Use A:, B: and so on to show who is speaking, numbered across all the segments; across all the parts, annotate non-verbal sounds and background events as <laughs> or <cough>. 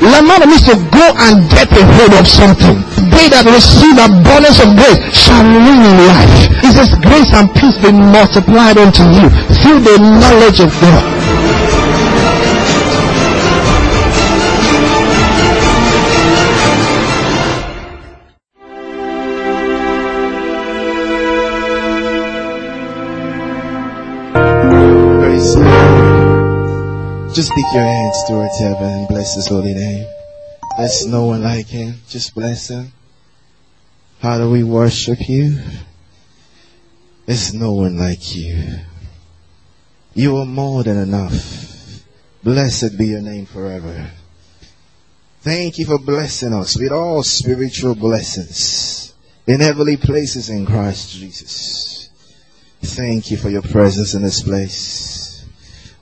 A: Lambano means to go and get a hold of something. They that receive abundance of grace shall reign in life. It says grace and peace be multiplied unto you through the knowledge of God.
B: Lift your hands towards heaven and bless his holy name. There's no one like him. Just bless him. Father, we worship you. There's no one like you. You are more than enough. Blessed be your name forever. Thank you for blessing us with all spiritual blessings in heavenly places in Christ Jesus. Thank you for your presence in this place.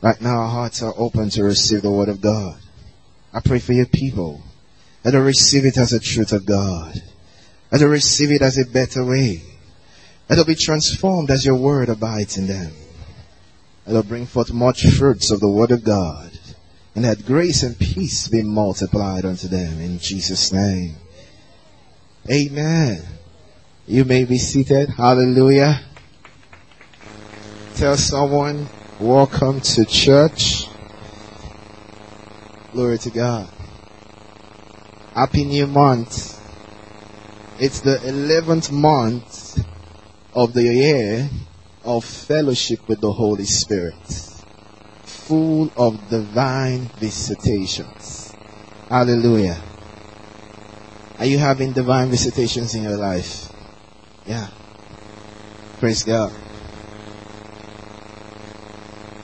B: Right now, our hearts are open to receive the word of God. I pray for your people that they receive it as a truth of God, that they receive it as a better way, that they'll be transformed as your word abides in them, that they'll bring forth much fruits of the word of God, and that grace and peace be multiplied unto them in Jesus' name. Amen. You may be seated. Hallelujah. Tell someone Welcome to church. Glory to God. Happy new month. It's the 11th month of the year of fellowship with the Holy Spirit. Full of divine visitations. Hallelujah. Are you having divine visitations in your life? Yeah. Praise God.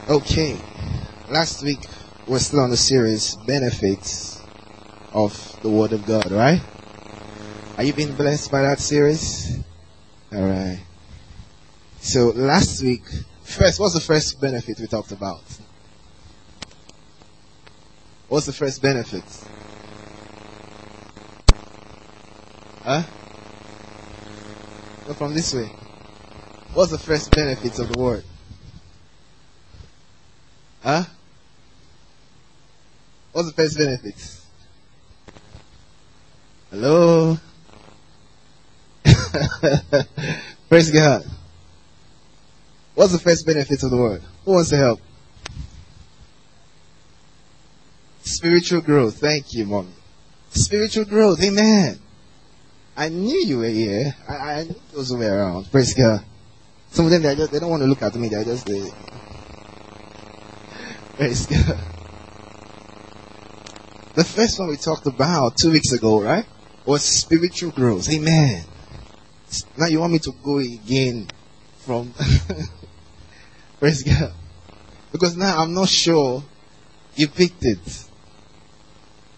B: Okay. Last week we're still on the series benefits of the Word of God, right? Are you being blessed by that series? All right. So last week, first, what's the first benefit we talked about? What's the first benefit? Huh? Go from this way. What's the first benefit of the word? Huh? What's the first benefit? Hello? <laughs> Praise God. What's the first benefit of the word? Who wants to help? Spiritual growth. Thank you, mom. Spiritual growth. Amen. I knew you were here. I, I knew who were around. Praise God. Some of them, they, just, they don't want to look at me. They're just, they, Praise God. The first one we talked about two weeks ago, right? Was spiritual growth. Amen. Now you want me to go again from <laughs> Praise God. Because now I'm not sure you picked it.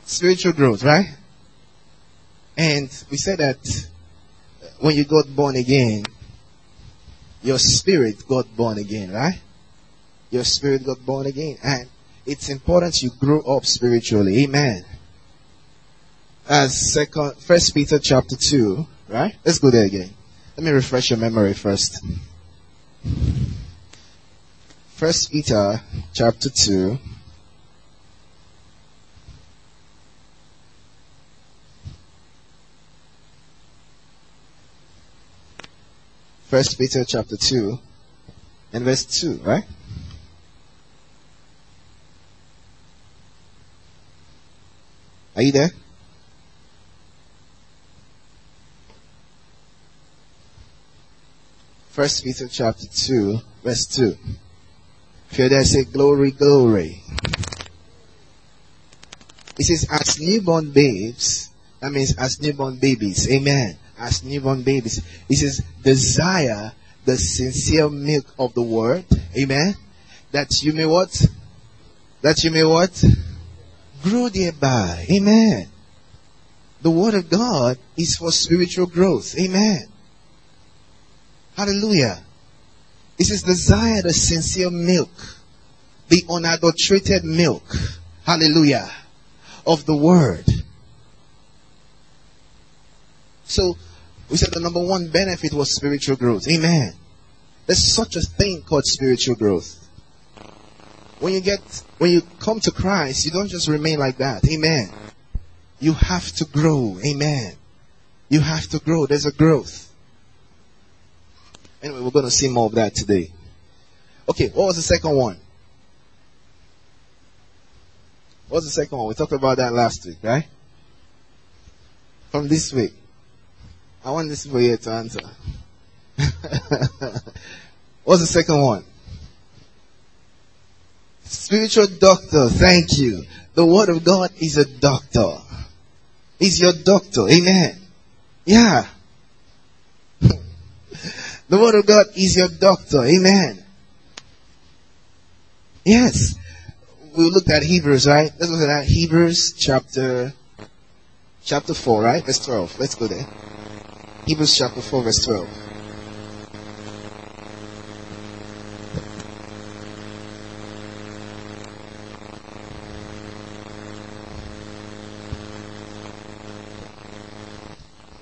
B: Spiritual growth, right? And we said that when you got born again, your spirit got born again, right? Your spirit got born again. And it's important you grow up spiritually. Amen. As second, First Peter chapter two, right? Let's go there again. Let me refresh your memory first. First Peter chapter two. First Peter chapter 2 and verse 2, right? Are you there? First Peter chapter 2, verse 2. If you're there, say glory, glory. It says, as newborn babes, that means as newborn babies. Amen. As newborn babies. It says, desire the sincere milk of the word. Amen. That you may what? That you may what? Grow thereby. Amen. The word of God is for spiritual growth. Amen. Hallelujah. It says desire the sincere milk, the unadulterated milk. Hallelujah. Of the word. So we said the number one benefit was spiritual growth. Amen. There's such a thing called spiritual growth. When you get, when you come to Christ, you don't just remain like that. Amen. You have to grow. Amen. You have to grow. There's a growth. Anyway, we're going to see more of that today. Okay, what was the second one? What was the second one? We talked about that last week, right? From this week. I want this for you to answer. <laughs> What's the second one? Spiritual doctor, thank you. The word of God is a doctor. Is your doctor. Amen. Yeah. <laughs> the word of God is your doctor. Amen. Yes. We looked at Hebrews, right? Let's look at that. Hebrews chapter chapter 4, right? Verse 12. Let's go there. Hebrews chapter 4, verse 12.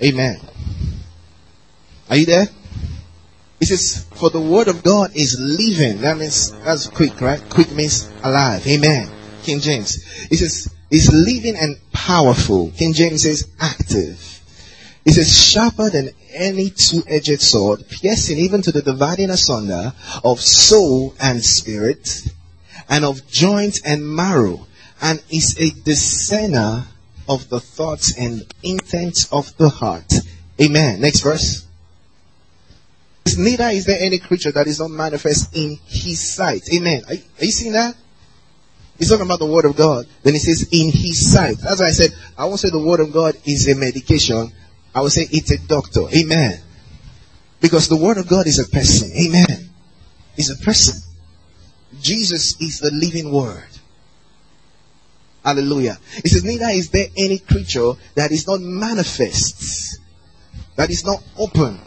B: Amen. Are you there? It says, for the word of God is living. That means, that's quick, right? Quick means alive. Amen. King James. It says, is living and powerful. King James says active. It says, sharper than any two-edged sword, piercing even to the dividing asunder of soul and spirit, and of joint and marrow, and is a discerner of the thoughts and intents of the heart. Amen. Next verse. Neither is there any creature that is not manifest in his sight. Amen. Are, are you seeing that? He's talking about the word of God. Then he says, in his sight. As I said, I won't say the word of God is a medication. I would say it's a doctor. Amen. Because the word of God is a person. Amen. It's a person. Jesus is the living word. Hallelujah. It says, neither is there any creature that is not manifest, that is not open,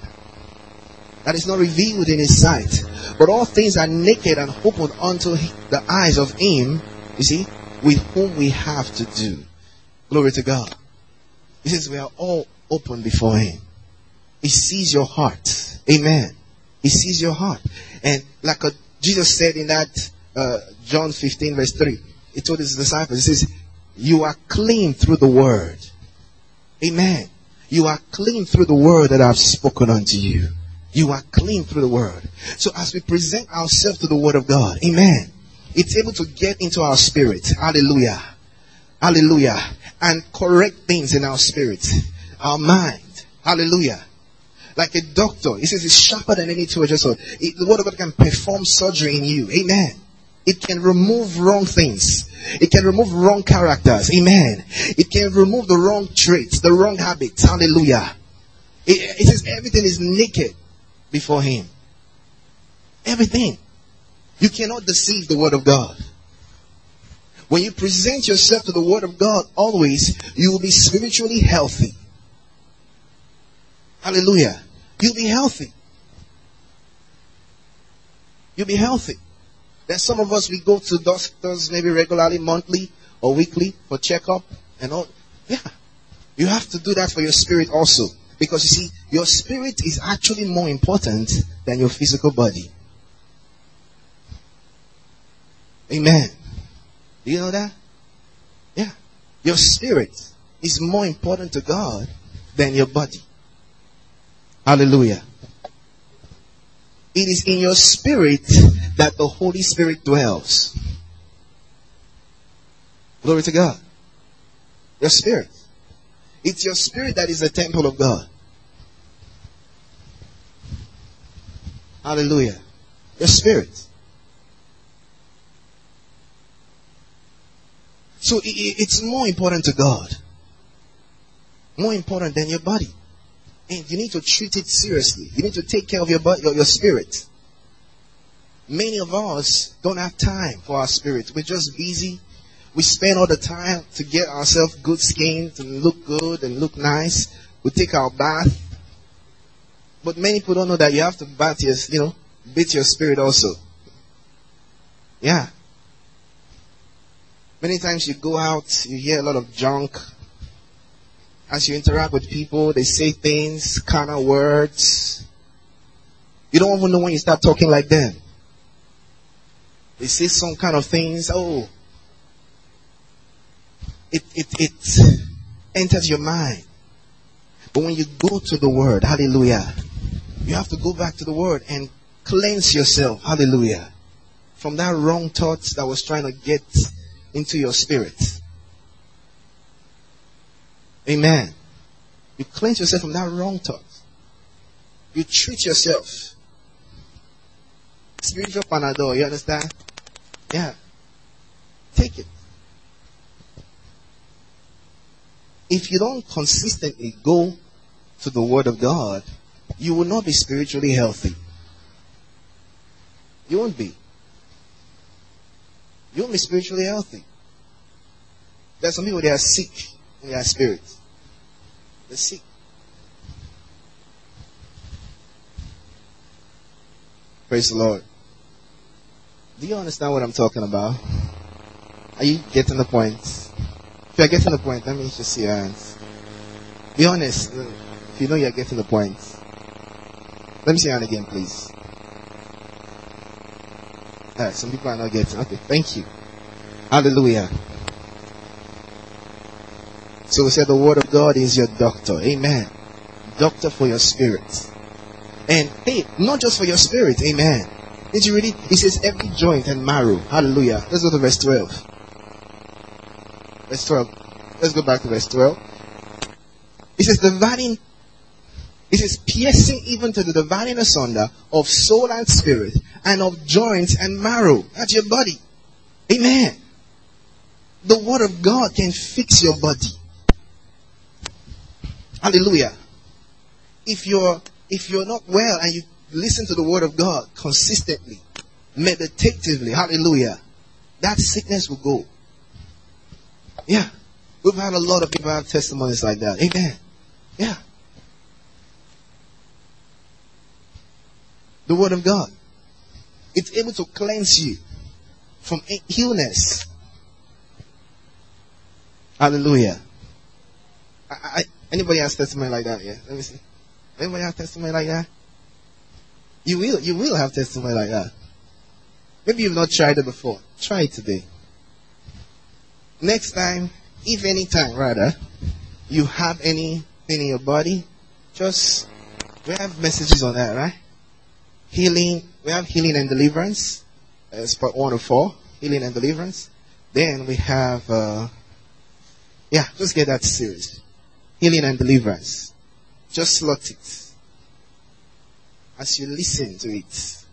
B: that is not revealed in his sight. But all things are naked and open unto the eyes of him, you see, with whom we have to do. Glory to God. He says we are all open before him. He sees your heart. Amen. He sees your heart. And like Jesus said in that uh, John 15 verse 3, he told his disciples, he says, you are clean through the word. Amen. You are clean through the word that I've spoken unto you. You are clean through the word. So as we present ourselves to the word of God, amen, it's able to get into our spirit. Hallelujah. Hallelujah. And correct things in our spirit, our mind. Hallelujah. Like a doctor, he says it's sharper than any two-edged sword. The word of God can perform surgery in you. Amen. It can remove wrong things. It can remove wrong characters. Amen. It can remove the wrong traits, the wrong habits. Hallelujah. It, it says everything is naked before Him. Everything. You cannot deceive the Word of God. When you present yourself to the Word of God, always, you will be spiritually healthy. Hallelujah. You'll be healthy. You'll be healthy. There's some of us, we go to doctors maybe regularly, monthly or weekly for checkup and all. Yeah. You have to do that for your spirit also. Because you see, your spirit is actually more important than your physical body. Amen. Do you know that? Yeah. Your spirit is more important to God than your body. Hallelujah. It is in your spirit that the Holy Spirit dwells. Glory to God. Your spirit. It's your spirit that is the temple of God. Hallelujah. Your spirit. So it's more important to God. More important than your body. And you need to treat it seriously. You need to take care of your body, your spirit. Many of us don't have time for our spirit. We're just busy. We spend all the time to get ourselves good skin, to look good and look nice. We take our bath. But many people don't know that you have to bath your, you know, beat your spirit also. Yeah. Many times you go out, you hear a lot of junk. As you interact with people, they say things, kind of words. You don't even know when you start talking like them. They say some kind of things. Oh, it, it, it enters your mind. But when you go to the Word, hallelujah, you have to go back to the Word and cleanse yourself, hallelujah, from that wrong thought that was trying to get into your spirit. Amen. You cleanse yourself from that wrong thought. You treat yourself. Spiritual panadol, you understand? Yeah. Take it. If you don't consistently go to the Word of God, you will not be spiritually healthy. You won't be. You won't be spiritually healthy. There's some people they are sick in their spirit. They're sick. Praise the Lord. Do you understand what I'm talking about? Are you getting the point? If you're getting the point, let me just see your hands. Be honest. If you know you're getting the point. Let me see your hand again, please. Alright, some people are not getting. Okay, thank you. Hallelujah. So we said the word of God is your doctor. Amen. Doctor for your spirit. And hey, not just for your spirit. Amen. Did you read it? It says every joint and marrow. Hallelujah. Let's go to verse 12. Verse 12. Let's go back to verse 12. It says dividing it is piercing even to the dividing asunder of soul and spirit and of joints and marrow. That's your body. Amen. The word of God can fix your body. Hallelujah. If you're if you're not well and you listen to the word of God consistently, meditatively, hallelujah, that sickness will go. Yeah. We've had a lot of people have testimonies like that. Amen. Yeah. The word of God. It's able to cleanse you from illness. Hallelujah. I, I, anybody has testimony like that? Yeah. Let me see. Anybody have testimony like that? You will. You will have testimony like that. Maybe you've not tried it before. Try it today. Next time, if any time rather, you have anything in your body, just we have messages on that, right? Healing. We have healing and deliverance. It's part one of four. Healing and deliverance. Then we have, uh, yeah, just get that series. Healing and deliverance. Just slot it. As you listen to it.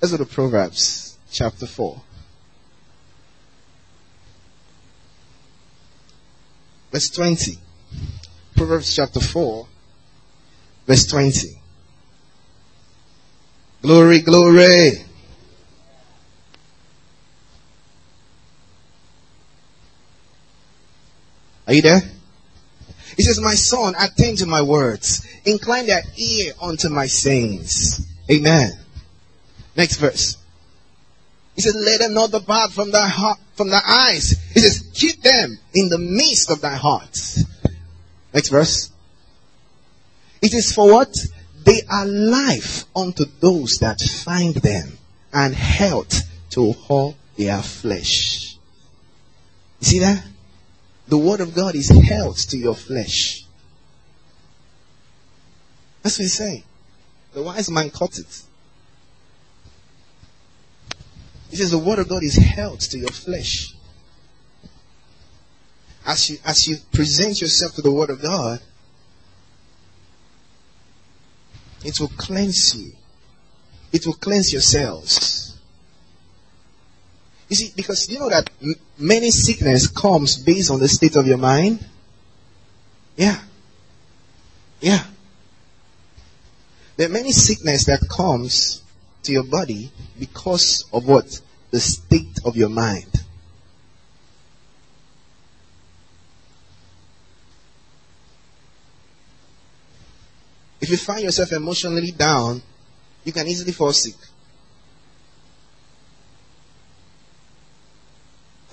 B: Let's go to Proverbs chapter 4. Verse 20. Proverbs chapter 4, verse 20. Glory, glory. Are you there? He says, My son, attend to my words. Incline their ear unto my sayings. Amen. Next verse. He says, Let them not depart from thy heart, from thy eyes. He says, Keep them in the midst of thy heart. Next verse. It is for what? They are life unto those that find them, and health to all their flesh. You see that? The word of God is health to your flesh. That's what he's saying. The wise man caught it. He says the word of God is health to your flesh. As you, as you present yourself to the word of God, it will cleanse you. It will cleanse your cells. You see, because you know that m- many sickness comes based on the state of your mind. Yeah. Yeah. There are many sickness that comes to your body because of what? The state of your mind. If you find yourself emotionally down, you can easily fall sick.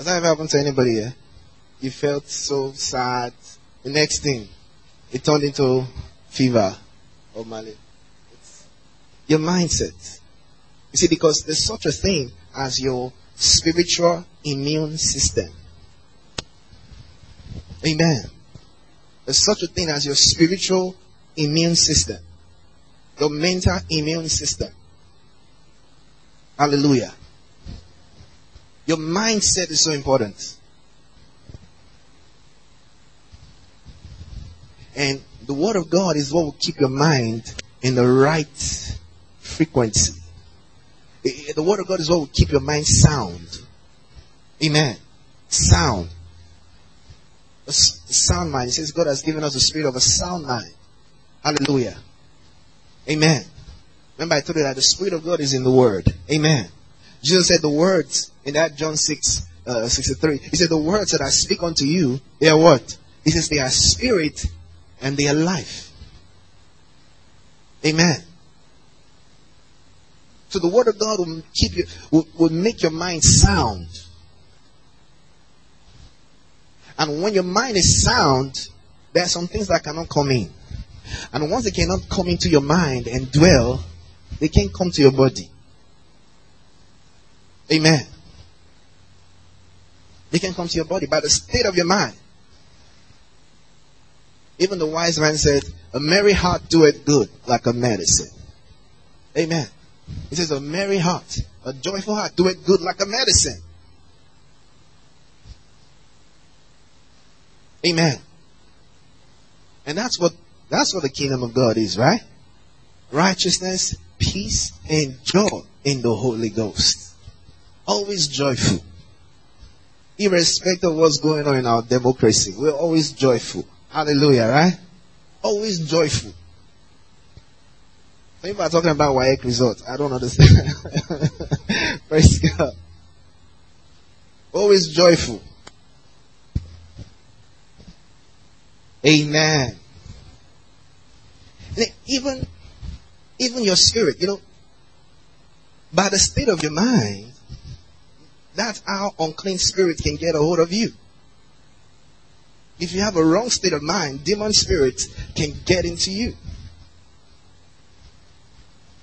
B: Has that ever happened to anybody here? You felt so sad. The next thing, it turned into fever or malaria. Your mindset. You see, because there's such a thing as your spiritual immune system. Amen. There's such a thing as your spiritual immune system. Your mental immune system. Hallelujah. Your mindset is so important. And the Word of God is what will keep your mind in the right frequency. The Word of God is what will keep your mind sound. Amen. Sound. A sound mind. It says God has given us the spirit of a sound mind. Hallelujah. Amen. Remember I told you that the spirit of God is in the Word. Amen. Jesus said the words in that John 6, uh, 63. He said the words that I speak unto you, they are what? He says they are spirit and they are life. Amen. So the word of God will keep you, will, will make your mind sound. And when your mind is sound, there are some things that cannot come in. And once they cannot come into your mind and dwell, they can't come to your body. Amen. They can come to your body by the state of your mind. Even the wise man said, A merry heart doeth good like a medicine. Amen. He says, A merry heart, a joyful heart doeth good like a medicine. Amen. And that's what that's what the kingdom of God is, right? Righteousness, peace, and joy in the Holy Ghost. Always joyful. Irrespective of what's going on in our democracy, we're always joyful. Hallelujah, right? Always joyful. Some people are talking about WAEC results. I don't understand. <laughs> Praise God. Always joyful. Amen. Even, even your spirit, you know, by the state of your mind, that's how unclean spirit can get a hold of you. If you have a wrong state of mind, demon spirits can get into you.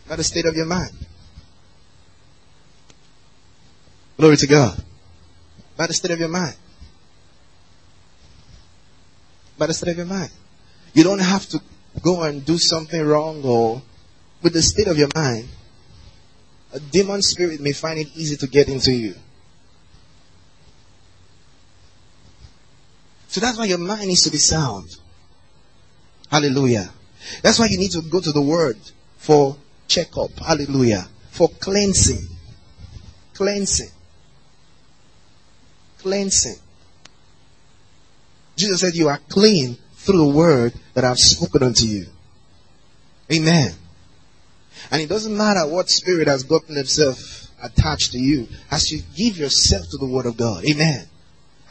B: By the state of your mind. Glory to God. By the state of your mind. By the state of your mind. You don't have to go and do something wrong or with the state of your mind. A demon spirit may find it easy to get into you. So that's why your mind needs to be sound. Hallelujah. That's why you need to go to the word for checkup. Hallelujah. For cleansing. Cleansing. Cleansing. Jesus said, You are clean through the word that I've spoken unto you. Amen. And it doesn't matter what spirit has gotten itself attached to you as you give yourself to the word of God. Amen.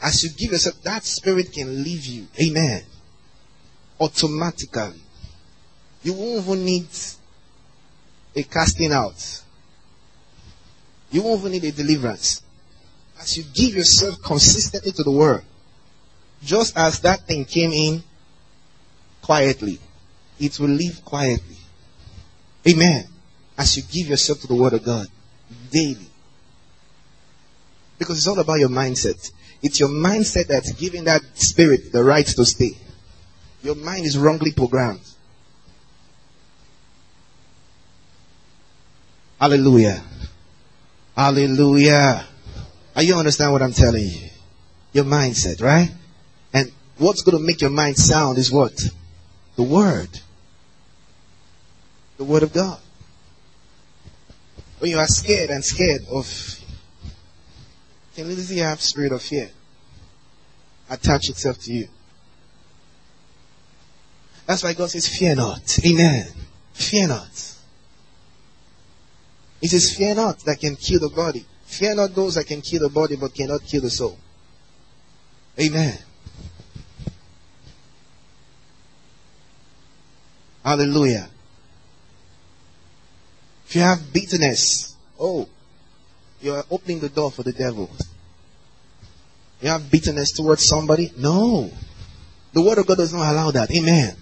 B: As you give yourself, that spirit can leave you. Amen. Automatically. You won't even need a casting out. You won't even need a deliverance. As you give yourself consistently to the word, just as that thing came in quietly, it will leave quietly. Amen. As you give yourself to the word of God daily. Because it's all about your mindset. It's your mindset that's giving that spirit the right to stay. Your mind is wrongly programmed. Hallelujah. Hallelujah. Are you understand what I'm telling you? Your mindset, right? And what's going to make your mind sound is what? The Word. The Word of God. When you are scared and scared of can literally have spirit of fear attach itself to you. That's why God says, fear not. Amen. Fear not. He says, fear not that can kill the body. Fear not those that can kill the body but cannot kill the soul. Amen. Hallelujah. If you have bitterness, oh, you are opening the door for the devil. You have bitterness towards somebody? No. The word of God does not allow that. Amen.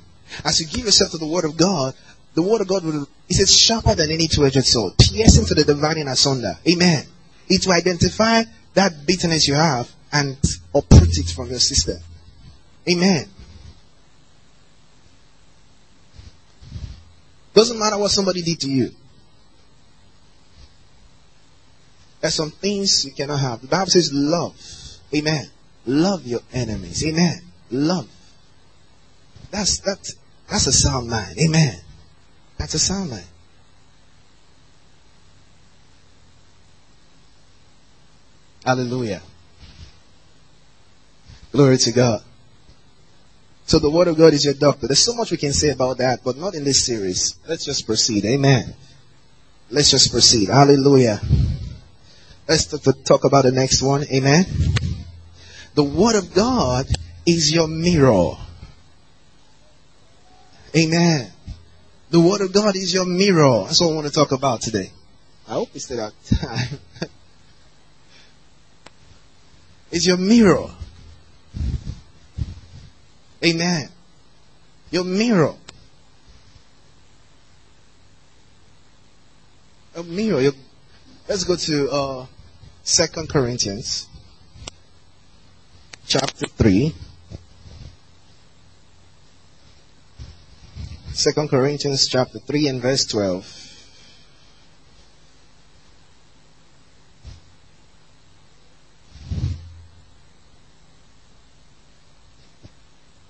B: As you give yourself to the word of God, the word of God will, it says sharper than any two-edged sword, piercing to the dividing asunder. Amen. It will identify that bitterness you have and uproot it from your system. Amen. Doesn't matter what somebody did to you. There's some things you cannot have. The Bible says love. Amen. Love your enemies. Amen. Love. That's that that's a sound mind. Amen. That's a sound mind. Hallelujah. Glory to God. So the word of God is your doctor. There's so much we can say about that, but not in this series. Let's just proceed. Amen. Let's just proceed. Hallelujah. Let's talk about the next one. Amen. The word of God is your mirror. Amen. The word of God is your mirror. That's what I want to talk about today. I hope we still have time. <laughs> it's your mirror. Amen. Your mirror. A mirror. Your, let's go to uh, Second Corinthians, chapter three. Second Corinthians chapter 3 and verse 12.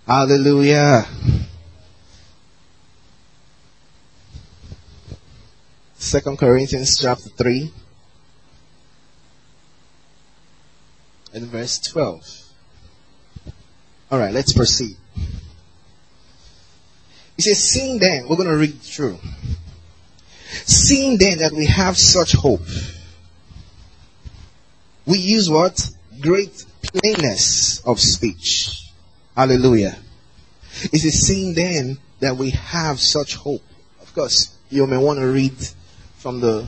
B: Hallelujah. Second Corinthians chapter 3 and verse 12. Alright, let's proceed. He says, seeing then, we're going to read through. Seeing then that we have such hope, we use what? Great plainness of speech Hallelujah. It is seeing then that we have such hope. Of course, you may want to read from the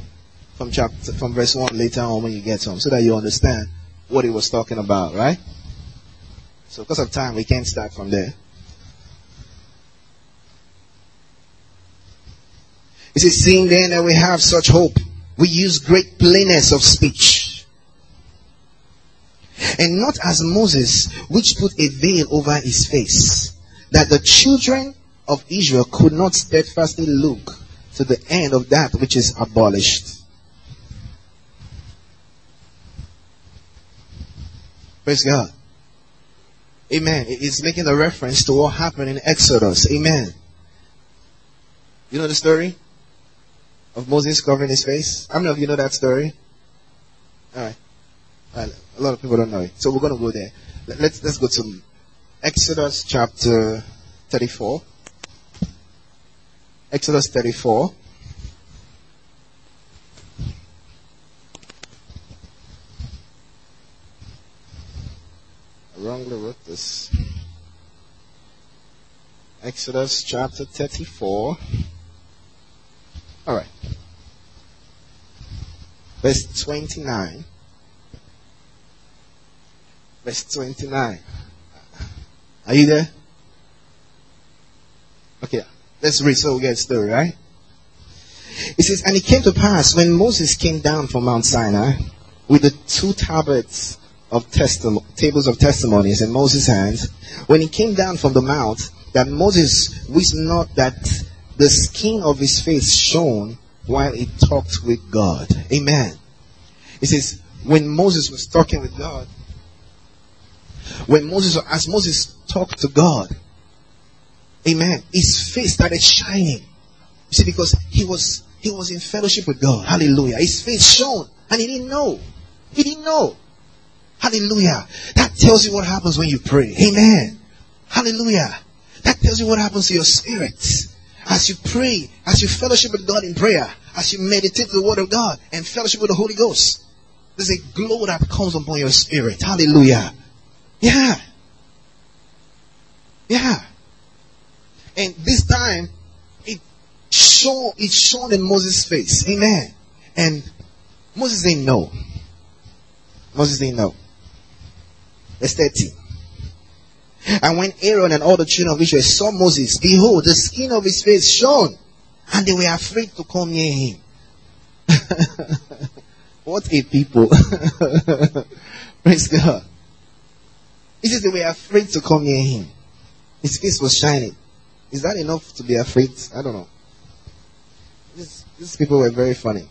B: from chapter from verse one later on when you get home, so that you understand what he was talking about, right? So, because of time, we can't start from there. It is seeing then that we have such hope, we use great plainness of speech and not as Moses, which put a veil over his face, that the children of Israel could not steadfastly look to the end of that which is abolished. Praise God. Amen. It's making a reference to what happened in Exodus. Amen. You know the story of Moses covering his face? How many of you know that story? Alright. A lot of people don't know it. So we're going to go there. Let's, let's go to Exodus chapter 34. Exodus 34. Wrongly wrote this. Exodus chapter 34. Alright. Verse 29 verse 29. Are you there? Okay, let's read so we get the story, right? It says, And it came to pass when Moses came down from Mount Sinai with the two tablets of tables of testimonies in Moses' hands, when he came down from the mount, that Moses wished not that the skin of his face shone while he talked with God. Amen. It says, when Moses was talking with God, when Moses, as Moses talked to God, amen, his face started shining. You see, because he was, he was in fellowship with God. Hallelujah. His face shone and he didn't know. He didn't know. Hallelujah. That tells you what happens when you pray. Amen. Hallelujah. That tells you what happens to your spirit. As you pray, as you fellowship with God in prayer, as you meditate the word of God and fellowship with the Holy Ghost, there's a glow that comes upon your spirit. Hallelujah. Yeah. Yeah. And this time, it shone, it shone in Moses' face. Amen. And Moses didn't know. Moses didn't know. Verse 30. And when Aaron and all the children of Israel saw Moses, behold, the skin of his face shone, and they were afraid to come near him. <laughs> what a people. <laughs> Praise God. He says they were afraid to come near him. His face was shining. Is that enough to be afraid? I don't know. These, these people were very funny.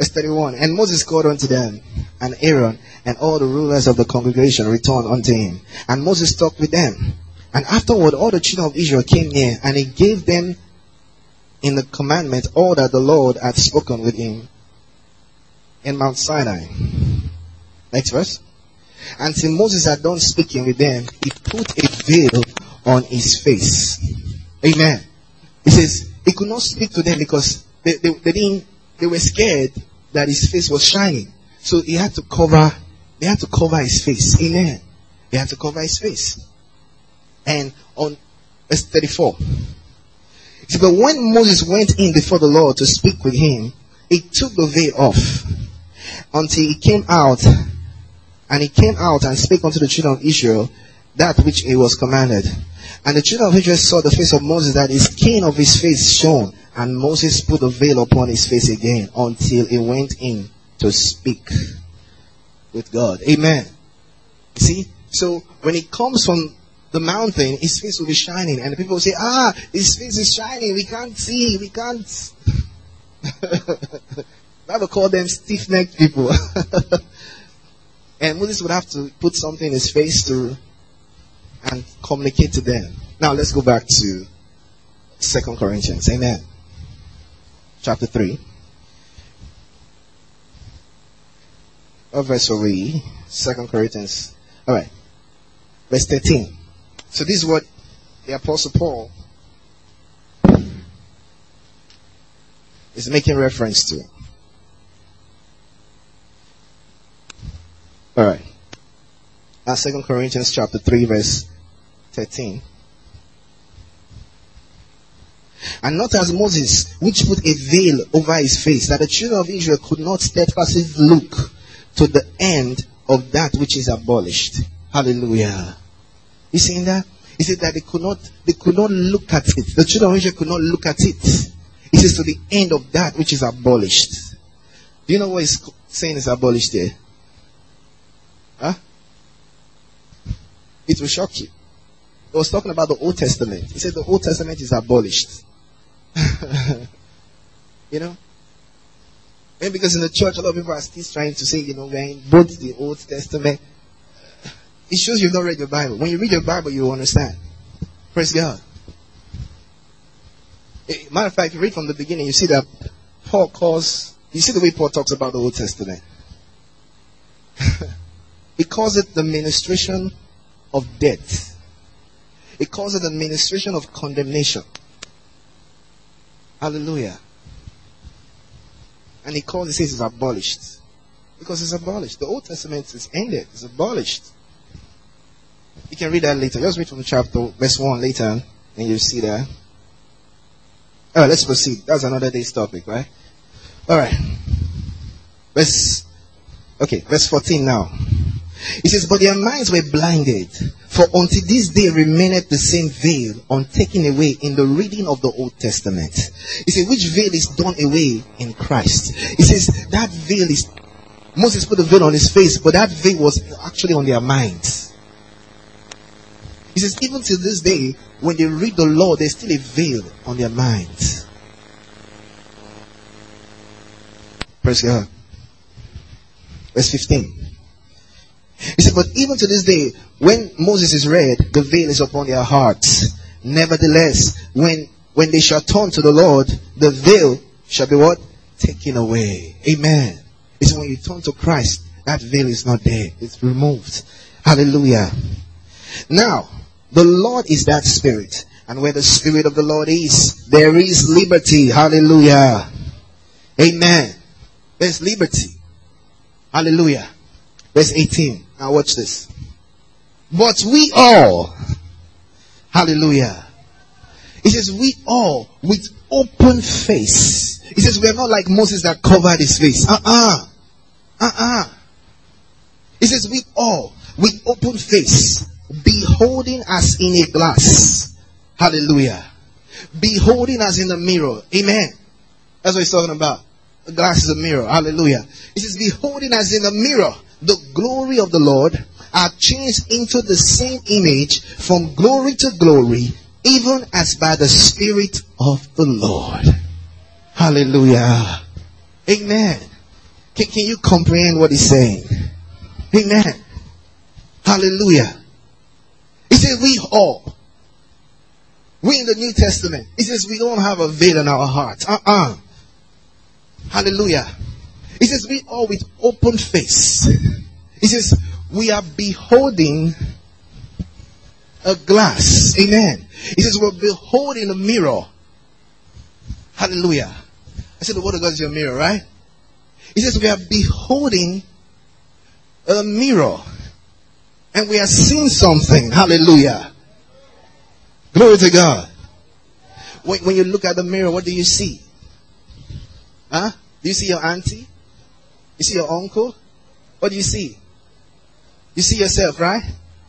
B: Verse 31. And Moses called unto them, and Aaron and all the rulers of the congregation returned unto him. And Moses talked with them. And afterward all the children of Israel came near, and he gave them in the commandment all that the Lord had spoken with him in Mount Sinai. Next verse. Until Moses had done speaking with them, he put a veil on his face. Amen. He says he could not speak to them because they, they, they didn't, they were scared that his face was shining. So he had to cover, they had to cover his face. Amen. They had to cover his face. And on verse 34. See, but when Moses went in before the Lord to speak with him, he took the veil off until he came out, and he came out and spake unto the children of Israel that which he was commanded. And the children of Israel saw the face of Moses that his skin of his face shone, and Moses put a veil upon his face again until he went in to speak with God. Amen. See? So when he comes from the mountain, his face will be shining. And the people will say, ah, his face is shining. We can't see. We can't. <laughs> Bible call them stiff-necked people. <laughs> and Moses would have to put something in his face to and communicate to them. Now let's go back to Second Corinthians. Amen. Chapter 3. What verse are we? Second Corinthians. Alright. Verse 13. So this is what the Apostle Paul is making reference to. Alright. Now Second Corinthians chapter 3 verse 13. And not as Moses, which put a veil over his face, that the children of Israel could not steadfastly look to the end of that which is abolished. Hallelujah. You seeing that? He said that they could not, they could not look at it. The children of Israel could not look at it. He says to the end of that which is abolished. Do you know what he's saying is abolished there? Huh? It will shock you. He was talking about the Old Testament. He said the Old Testament is abolished. <laughs> you know? And because in the church, a lot of people are still trying to say, you know, we're in both the Old Testament. It shows you've not read your Bible. When you read your Bible, you understand. Praise God. Eh, matter of fact, you read from the beginning, you see that Paul calls, you see the way Paul talks about the Old Testament. <laughs> he calls it the ministration of death. He calls it the ministration of condemnation. Hallelujah. And he calls it, says it's abolished. Because it's abolished. The Old Testament is ended. It's abolished. You can read that later. Just read from chapter, verse 1 later, and you'll see that. Alright, let's proceed. That's another day's topic, right? Alright. Verse, okay, verse 14 now. He says, But their minds were blinded, for until this day remaineth the same veil untaken away in the reading of the Old Testament. He says, Which veil is done away in Christ? He says, That veil is, Moses put the veil on his face, but that veil was actually on their minds. He says, Even till this day, when they read the law, there's still a veil on their minds. Praise God. Verse 15. He said, But even to this day, when Moses is read, the veil is upon their hearts. Nevertheless, when when they shall turn to the Lord, the veil shall be what? Taken away. Amen. It's when you turn to Christ, that veil is not there. It's removed. Hallelujah. Now, the Lord is that spirit. And where the spirit of the Lord is, there is liberty. Hallelujah. Amen. There's liberty. Hallelujah. Verse 18. Now watch this. But we all, hallelujah. It says we all with open face. He says, we are not like Moses that covered his face. Uh-uh. Uh-uh. He says, we all, with open face, beholding as in a glass. Hallelujah. Beholding as in a mirror. Amen. That's what he's talking about. A glass is a mirror. Hallelujah. He says, beholding as in a mirror the glory of the Lord are changed into the same image from glory to glory, even as by the Spirit of the Lord. Hallelujah. Amen. Can, can you comprehend what he's saying? Amen. Hallelujah. He says, we all, we in the New Testament, he says, we don't have a veil in our hearts. Uh-uh. Hallelujah. He says, we all with open face. He says, we are beholding a glass. Amen. He says, we're beholding a mirror. Hallelujah. I said, the word of God is your mirror, right? He says, we are beholding a mirror. And we are seeing something. Hallelujah. Glory to God. When, when you look at the mirror, what do you see? Huh? Do you see your auntie? You see your uncle? What do you see? You see yourself, right?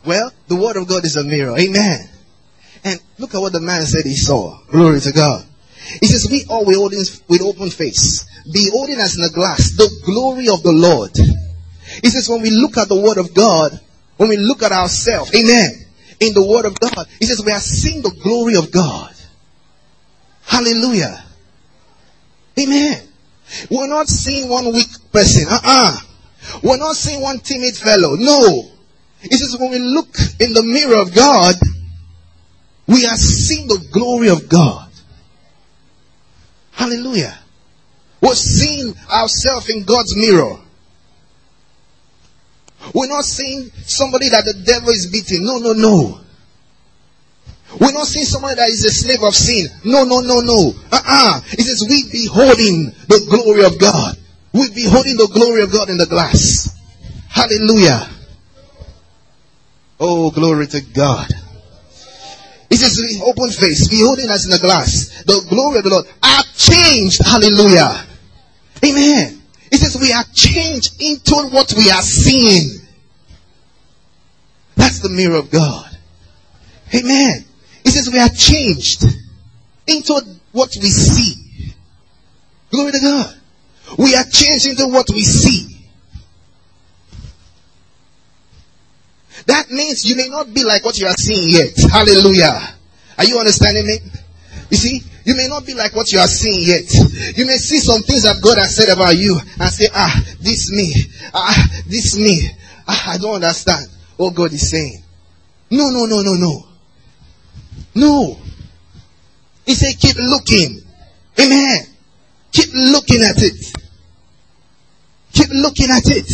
B: Well, the word of God is a mirror. Amen. And look at what the man said he saw. Glory to God. He says, we all beholding with open face, beholding as in a glass the glory of the Lord. He says, when we look at the word of God, when we look at ourselves, amen, in the word of God, he says, we are seeing the glory of God. Hallelujah. Amen. We're not seeing one weak person. Uh-uh. We're not seeing one timid fellow. No. He says when we look in the mirror of God, we are seeing the glory of God. Hallelujah. We're seeing ourselves in God's mirror. We're not seeing somebody that the devil is beating. No, no, no. We're not seeing somebody that is a slave of sin. No, no, no, no. Uh-uh. It says we beholding the glory of God. We beholding the glory of God in the glass. Hallelujah. Oh, glory to God. He says, open face, beholding us in the glass. The glory of the Lord are changed. Hallelujah. Amen. It says we are changed into what we are seeing. That's the mirror of God. Amen. It says we are changed into what we see. Glory to God. We are changed into what we see. That means you may not be like what you are seeing yet. Hallelujah. Are you understanding me? You see, you may not be like what you are seeing yet. You may see some things that God has said about you and say, ah, this me. Ah, this me. Ah, I don't understand what God is saying. No, no, no, no, no. No. He said, keep looking. Amen. Keep looking at it. Keep looking at it.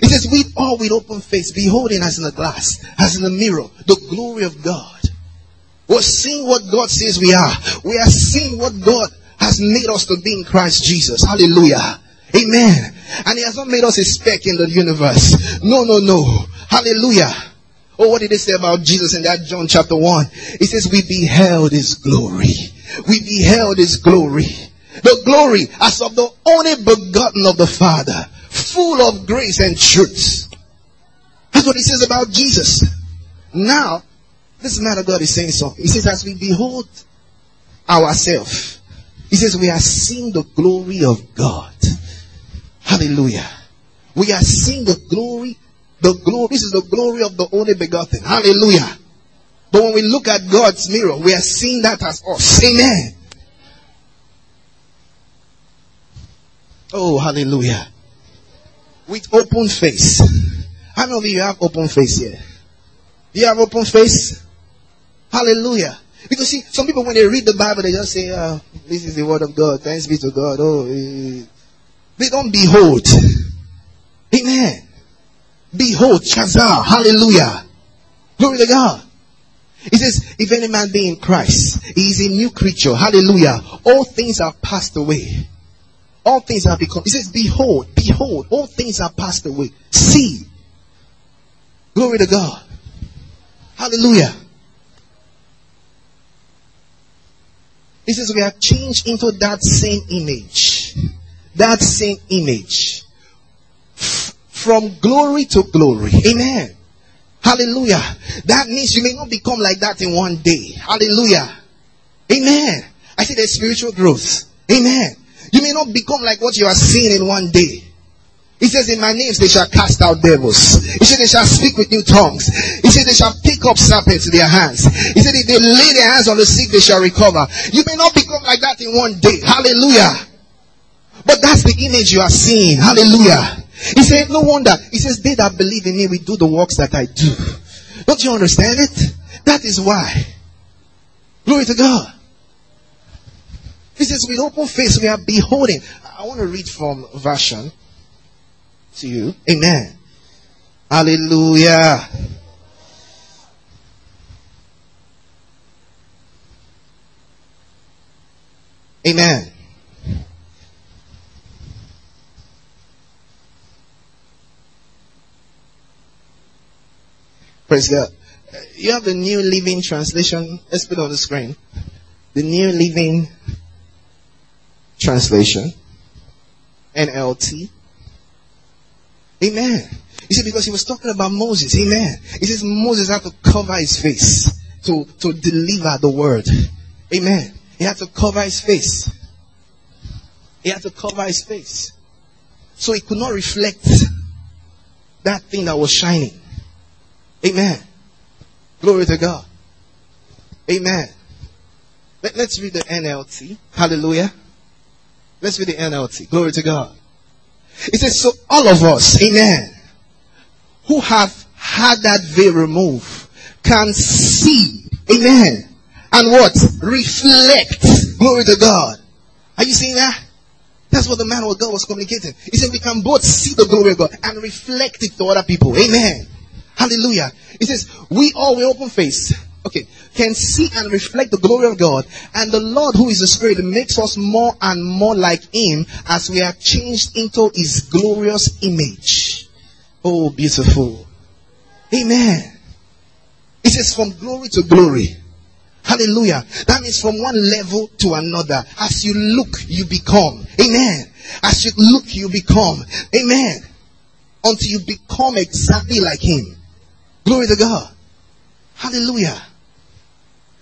B: He says, we all with open face, beholding as in a glass, as in a mirror, the glory of God. We're seeing what God says we are. We are seeing what God has made us to be in Christ Jesus. Hallelujah. Amen. And He has not made us a speck in the universe. No, no, no. Hallelujah. Oh, what did they say about Jesus in that John chapter 1? He says, we beheld His glory. We beheld His glory. The glory as of the only begotten of the Father, full of grace and truth. That's what He says about Jesus. Now, this man of God is saying something. He says, as we behold ourselves, he says, we are seeing the glory of God. Hallelujah. We are seeing the glory, the glory, this is the glory of the only begotten. Hallelujah. But when we look at God's mirror, we are seeing that as us. Amen. Oh, hallelujah. With open face. How many of you have open face here? Do you have open face? Hallelujah. Because see, some people when they read the Bible, they just say, oh, this is the word of God. Thanks be to God. Oh, eh. they don't behold. Amen. Behold, Shazah. Hallelujah. Glory to God. He says, if any man be in Christ, he is a new creature. Hallelujah. All things are passed away. All things have become. He says, behold, behold, all things are passed away. See. Glory to God. Hallelujah. He says we are changed into that same image. That same image. F- from glory to glory. Amen. Hallelujah. That means you may not become like that in one day. Hallelujah. Amen. I see there's spiritual growth. Amen. You may not become like what you are seeing in one day. He says, In my names they shall cast out devils. He said, They shall speak with new tongues. He said, They shall pick up serpents in their hands. He said, If they lay their hands on the sick, they shall recover. You may not become like that in one day. Hallelujah. But that's the image you are seeing. Hallelujah. He said, No wonder. He says, They that believe in me will do the works that I do. Don't you understand it? That is why. Glory to God. He says, with open face, we are beholding. I want to read from version to you. Amen. Hallelujah. Amen. Praise God. You have the New Living Translation. Let's put it on the screen. The New Living Translation. NLT. Amen. You see, because he was talking about Moses. Amen. He says Moses had to cover his face to, to deliver the word. Amen. He had to cover his face. He had to cover his face. So he could not reflect that thing that was shining. Amen. Glory to God. Amen. Let, us read the NLT. Hallelujah. Let's read the NLT. Glory to God. It says, so all of us, amen, who have had that veil removed can see, amen, and what? Reflect. Glory to God. Are you seeing that? That's what the man with God was communicating. He said we can both see the glory of God and reflect it to other people. Amen. Hallelujah. He says, we all with open face okay, can see and reflect the glory of God. And the Lord who is the Spirit makes us more and more like Him as we are changed into His glorious image. Oh, beautiful. Amen. It says from glory to glory. Hallelujah. That means from one level to another. As you look, you become. Amen. As you look, you become. Amen. Until you become exactly like Him. Glory to God. Hallelujah.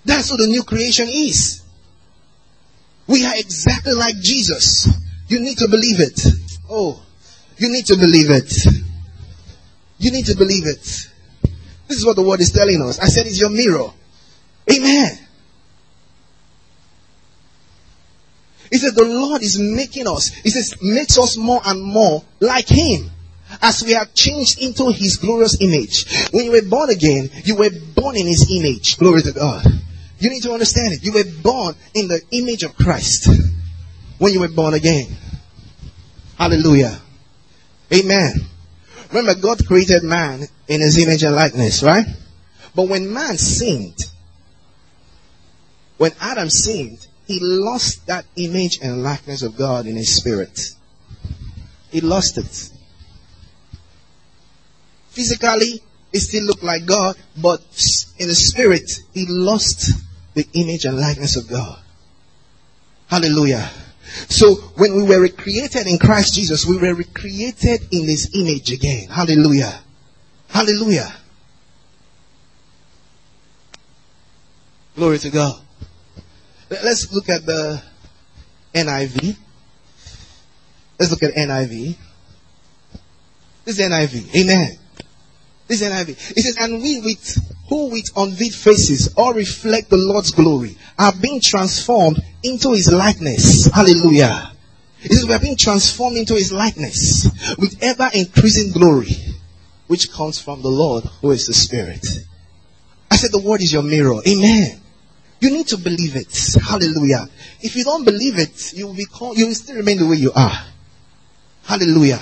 B: That's what the new creation is. We are exactly like Jesus. You need to believe it. Oh, you need to believe it. You need to believe it. This is what the word is telling us. I said it's your mirror. Amen. He said the Lord is making us. He says makes us more and more like Him as we are changed into His glorious image. When you were born again, you were born in His image. Glory to God. You need to understand it. You were born in the image of Christ when you were born again. Hallelujah. Amen. Remember, God created man in his image and likeness, right? But when man sinned, when Adam sinned, he lost that image and likeness of God in his spirit. He lost it. Physically, he still looked like God, but in the spirit, he lost the image and likeness of God. Hallelujah. So when we were recreated in Christ Jesus, we were recreated in his image again. Hallelujah. Hallelujah. Glory to God. Let's look at the NIV. Let's look at NIV. This is NIV. Amen. This is NIV. It says, and we with who with unveiled faces all reflect the Lord's glory are being transformed into his likeness. Hallelujah. It says we are being transformed into his likeness with ever increasing glory, which comes from the Lord who is the Spirit. I said the word is your mirror. Amen. You need to believe it. Hallelujah. If you don't believe it, you will become, you will still remain the way you are. Hallelujah.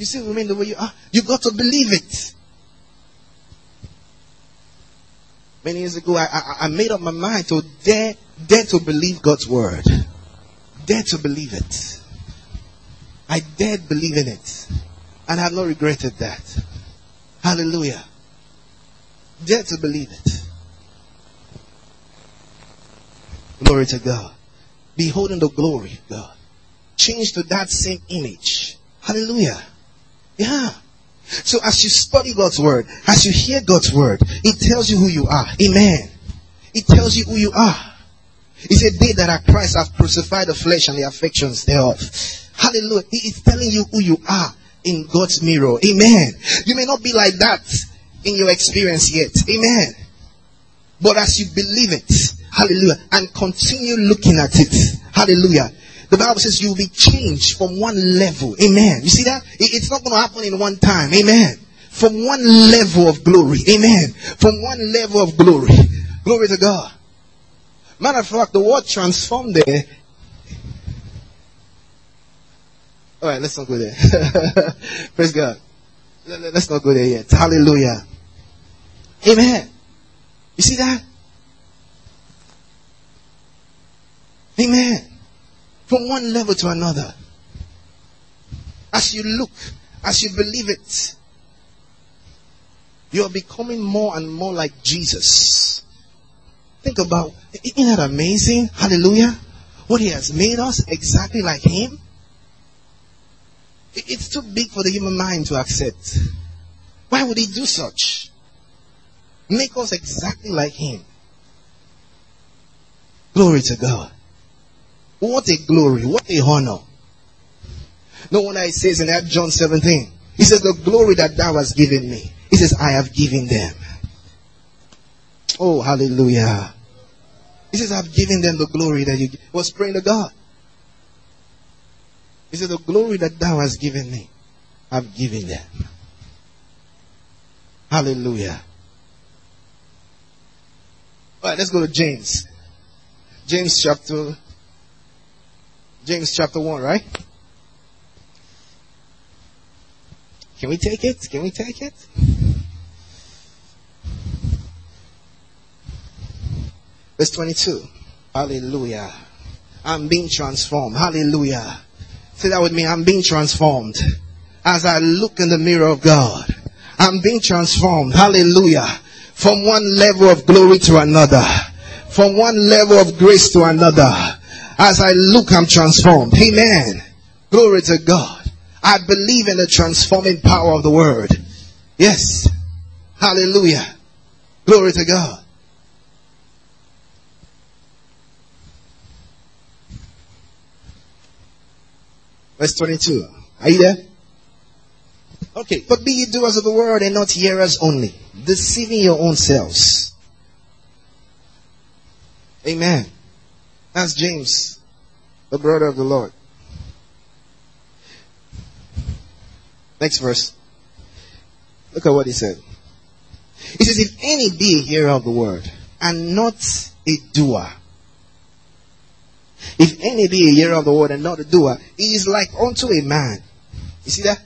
B: You still remain the way you are. You've got to believe it. Many years ago, I, I, I made up my mind to dare, dare to believe God's word. Dare to believe it. I dared believe in it. And I have not regretted that. Hallelujah. Dare to believe it. Glory to God. Beholding the glory of God. Change to that same image. Hallelujah. Yeah. So as you study God's word, as you hear God's word, it tells you who you are. Amen. It tells you who you are. It's a day that our Christ have crucified the flesh and the affections thereof. Hallelujah. It's telling you who you are in God's mirror. Amen. You may not be like that in your experience yet. Amen. But as you believe it, hallelujah, and continue looking at it, hallelujah, the Bible says you'll be changed from one level. Amen. You see that? It's not going to happen in one time. Amen. From one level of glory. Amen. From one level of glory. Glory to God. Matter of fact, the word transformed there. Alright, let's not go there. <laughs> Praise God. Let's not go there yet. Hallelujah. Amen. You see that? Amen from one level to another. As you look, as you believe it, you are becoming more and more like Jesus. Think about, isn't that amazing? Hallelujah. What he has made us exactly like him. It's too big for the human mind to accept. Why would he do such? Make us exactly like him. Glory to God. What a glory. What a honor. No wonder it says in that John 17. He says, the glory that thou hast given me. He says, I have given them. Oh, hallelujah. He says, I've given them the glory that you was praying to God. He said, the glory that thou hast given me, I've given them. Hallelujah. All right, let's go to James. James chapter James chapter 1, right? Can we take it? Can we take it? Verse 22. Hallelujah. I'm being transformed. Hallelujah. Say that with me. I'm being transformed. As I look in the mirror of God, I'm being transformed. Hallelujah. From one level of glory to another. From one level of grace to another. As I look, I'm transformed. Amen. Glory to God. I believe in the transforming power of the word. Yes. Hallelujah. Glory to God. Verse 22. Are you there? Okay. But be ye doers of the word and not hearers only, deceiving your own selves. Amen. That's James, the brother of the Lord. Next verse. Look at what he said. He says, If any be a hearer of the word and not a doer, if any be a hearer of the word and not a doer, he is like unto a man. You see that?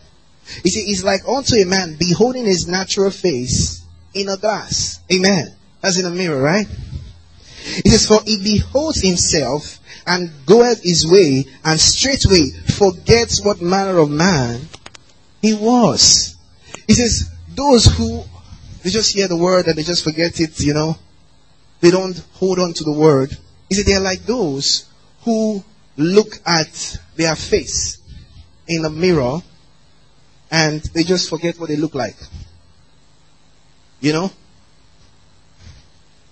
B: You see, he's like unto a man beholding his natural face in a glass. Amen. That's in a mirror, right? It says, For he beholds himself and goeth his way and straightway forgets what manner of man he was. He says, those who, they just hear the word and they just forget it, you know, they don't hold on to the word. He said, they're like those who look at their face in a mirror and they just forget what they look like. You know?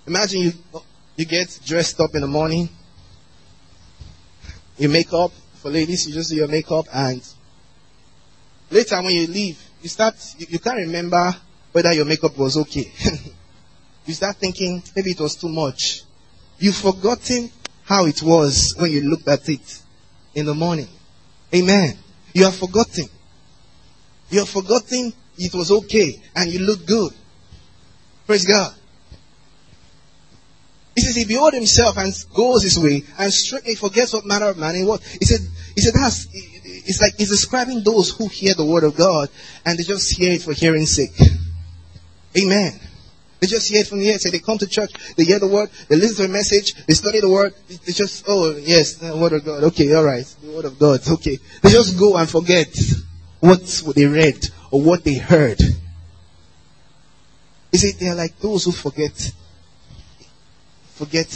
B: Imagine you you get dressed up in the morning. You make up for ladies, you just do your makeup and later when you leave, you start, you, you can't remember whether your makeup was okay. <laughs> you start thinking maybe it was too much. You've forgotten how it was when you looked at it in the morning. Amen. You have forgotten. You have forgotten it was okay and you look good. Praise God. He says he beholds himself and goes his way and straightly forgets what manner of man he was. He said, he said that's, it's like he's describing those who hear the word of God and they just hear it for hearing's sake. Amen. They just hear it from the head. Say they come to church, they hear the word, they listen to a message, they study the word. They just, oh yes, the word of God. Okay, all right, the word of God. Okay, they just go and forget what they read or what they heard. He said they are like those who forget forget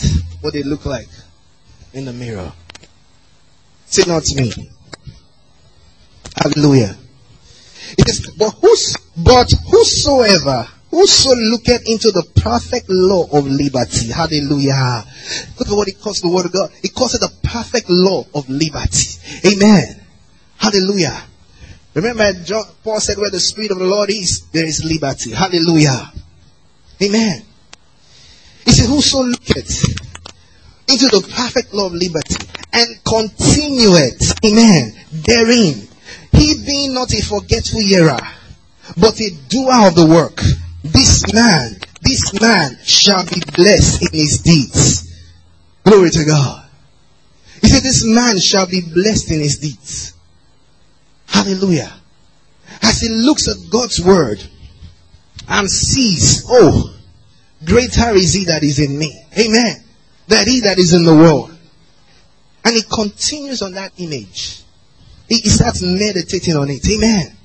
B: what they look like. in the mirror. Say not to me. Hallelujah. It is, but whos, but whosoever, whoso looketh into the perfect law of liberty. Hallelujah. Look at what it calls the word of God. It calls it the perfect law of liberty. Amen. Hallelujah. Remember, John, Paul said, where the Spirit of the Lord is, there is liberty. Hallelujah. Amen. He said, whoso looketh into the perfect law of liberty and continueth, amen, therein, he being not a forgetful hearer, but a doer of the work, this man, this man shall be blessed in his deeds. Glory to God. He said, this man shall be blessed in his deeds. Hallelujah. As he looks at God's word and sees, oh, greater is he that is in me. Amen. That he that is in the world. And he continues on that image. He, he starts meditating on it. Amen.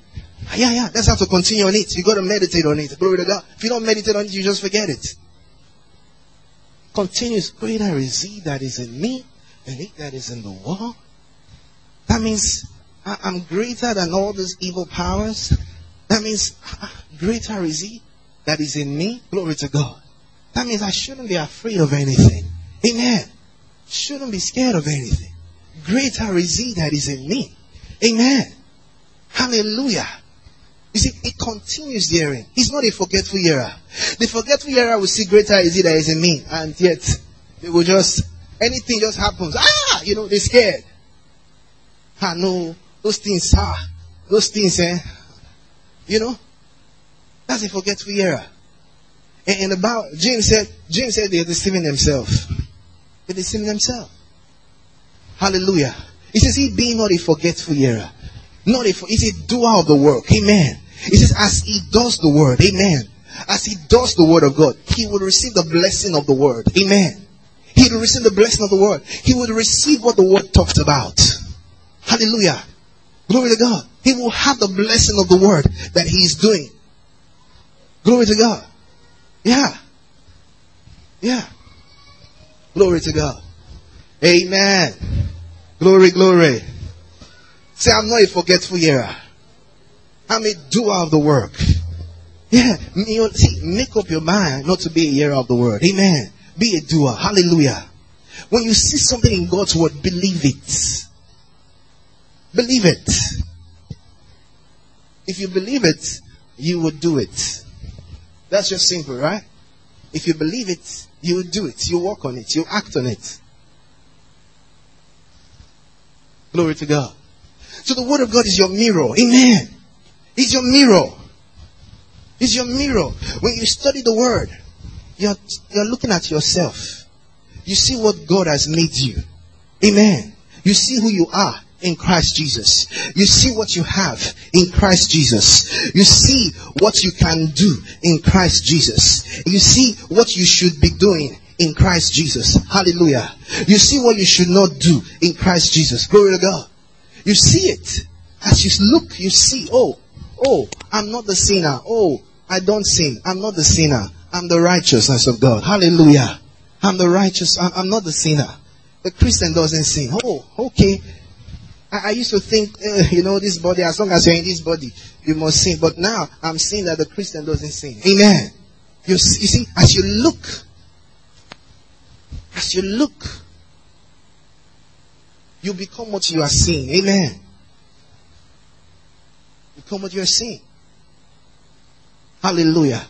B: Ah, yeah, yeah, that's how to continue on it. You got to meditate on it. Glory to God. If you don't meditate on it, you just forget it. Continues, greater is he that is in me than he that is in the world. That means I, am greater than all these evil powers. That means ah, greater is he that is in me. Glory to God. That means I shouldn't be afraid of anything. Amen. Shouldn't be scared of anything. Greater is he that is in me. Amen. Hallelujah. You see, it continues hearing. He's not a forgetful hearer. The forgetful hearer will see greater is he that is in me. And yet, they will just, anything just happens. Ah! You know, they're scared. I know those things, ah, those things, eh? You know? That's a forgetful hearer. And, about, James said, James said they're deceiving themselves. They're deceiving themselves. Hallelujah. He says, he being not a forgetful hearer. Not a, he's a doer of the work. Amen. He says, as he does the word. Amen. As he does the word of God, he will receive the blessing of the word. Amen. He will receive the blessing of the word. He will receive what the word talks about. Hallelujah. Glory to God. He will have the blessing of the word that he is doing. Glory to God. Yeah. Yeah. Glory to God. Amen. Glory, glory. Say, I'm not a forgetful hearer. I'm a doer of the work. Yeah. See, make up your mind not to be a hearer of the word. Amen. Be a doer. Hallelujah. When you see something in God's word, believe it. Believe it. If you believe it, you will do it. That's just simple, right? If you believe it, you do it. You work on it. You act on it. Glory to God. So the word of God is your mirror. Amen. It's your mirror. It's your mirror. When you study the word, you're, you're looking at yourself. You see what God has made you. Amen. You see who you are in Christ Jesus. You see what you have in Christ Jesus. You see what you can do in Christ Jesus. You see what you should be doing in Christ Jesus. Hallelujah. You see what you should not do in Christ Jesus. Glory to God. You see it. As you look, you see, oh, oh, I'm not the sinner. Oh, I don't sin. I'm not the sinner. I'm the righteousness of God. Hallelujah. I'm the righteous. I'm, not the sinner. The Christian doesn't sin. Oh, okay. I, I used to think, uh, you know, this body, as long as you're in this body, you must sin. But now I'm seeing that the Christian doesn't sin. Amen. You, you see, as you look, as you look, you become what you are seeing. Amen. Become what you are seeing. Hallelujah.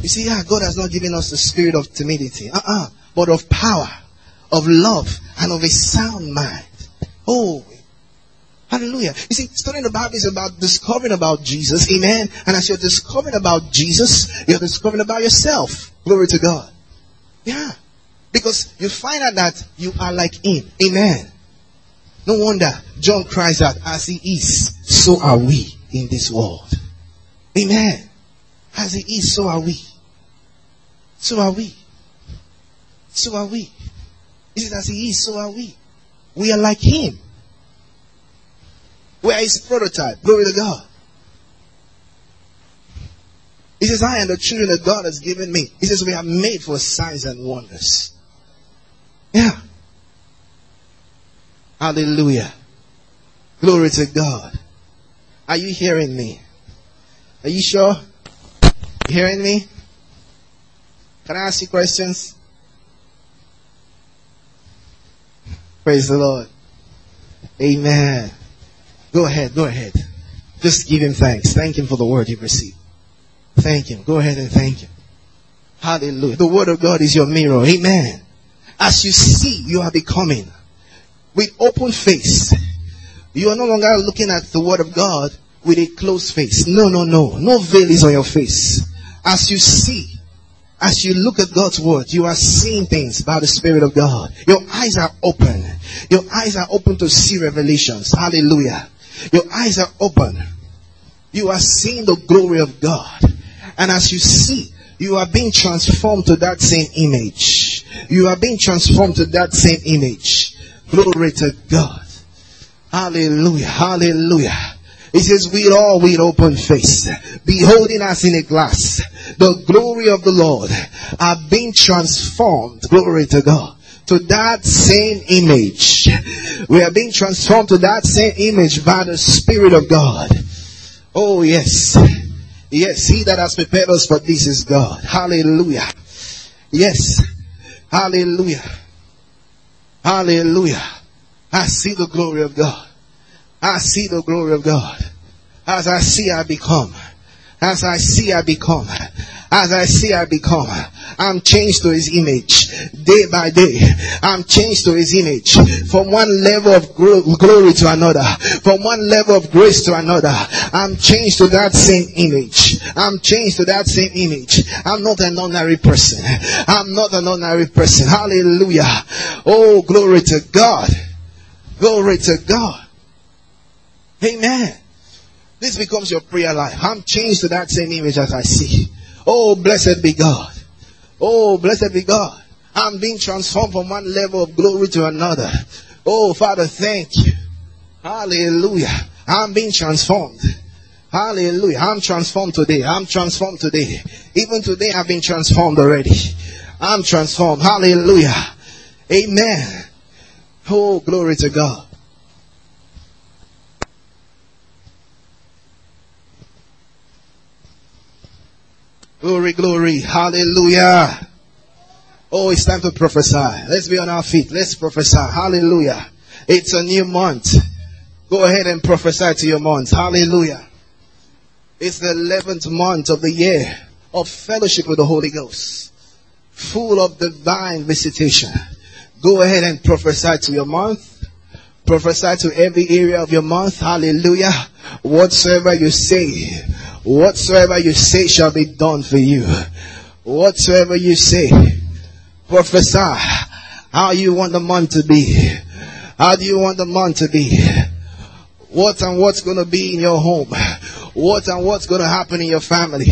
B: You see, yeah, God has not given us the spirit of timidity, uh-uh, but of power, of love, and of a sound mind. Oh, hallelujah. You see, studying the Bible is about discovering about Jesus. Amen. And as you're discovering about Jesus, you're discovering about yourself. Glory to God. Yeah. Because you find out that you are like Him. Amen. No wonder John cries out, as He is, so are we in this world. Amen. As He is, so are we. So are we. So are we. Is it as He is, so are we. We are like him. We are his prototype. Glory to God. He says, I am the children that God has given me. He says, we are made for signs and wonders. Yeah. Hallelujah. Glory to God. Are you hearing me? Are you sure? You hearing me? Can I ask you questions? Praise the Lord. Amen. Go ahead, go ahead. Just give him thanks. Thank him for the word you've received. Thank him. Go ahead and thank him. Hallelujah. The word of God is your mirror. Amen. As you see, you are becoming with open face. You are no longer looking at the word of God with a closed face. No, no, no. No veil is on your face. As you see, as you look at God's word, you are seeing things by the Spirit of God. Your eyes are open. Your eyes are open to see revelations. Hallelujah. Your eyes are open. You are seeing the glory of God. And as you see, you are being transformed to that same image. You are being transformed to that same image. Glory to God. Hallelujah. Hallelujah. He says, we all with open face, beholding us in a glass, the glory of the Lord are being transformed. Glory to God. To that same image. We are being transformed to that same image by the Spirit of God. Oh yes. Yes, he that has prepared us for this is God. Hallelujah. Yes. Hallelujah. Hallelujah. I see the glory of God. I see the glory of God. As I see, I become. As I see, I become. As I see, I become. I'm changed to his image. Day by day, I'm changed to his image. From one level of glory to another. From one level of grace to another. I'm changed to that same image. I'm changed to that same image. I'm not an ordinary person. I'm not an ordinary person. Hallelujah. Oh, glory to God. Glory to God. Amen. This becomes your prayer life. I'm changed to that same image as I see. Oh, blessed be God. Oh, blessed be God. I'm being transformed from one level of glory to another. Oh, Father, thank you. Hallelujah. I'm being transformed. Hallelujah. I'm transformed today. I'm transformed today. Even today I've been transformed already. I'm transformed. Hallelujah. Amen. Oh, glory to God. Glory, glory. Hallelujah. Oh, it's time to prophesy. Let's be on our feet. Let's prophesy. Hallelujah. It's a new month. Go ahead and prophesy to your month. Hallelujah. It's the 11th month of the year of fellowship with the Holy Ghost. Full of divine visitation. Go ahead and prophesy to your month. Prophesy to every area of your month. Hallelujah. Whatsoever you say Whatsoever you say shall be done for you. Whatsoever you say, prophesy how you want the month to be. How do you want the month to be? What and what's to be in your home? What and what's going to happen in your family?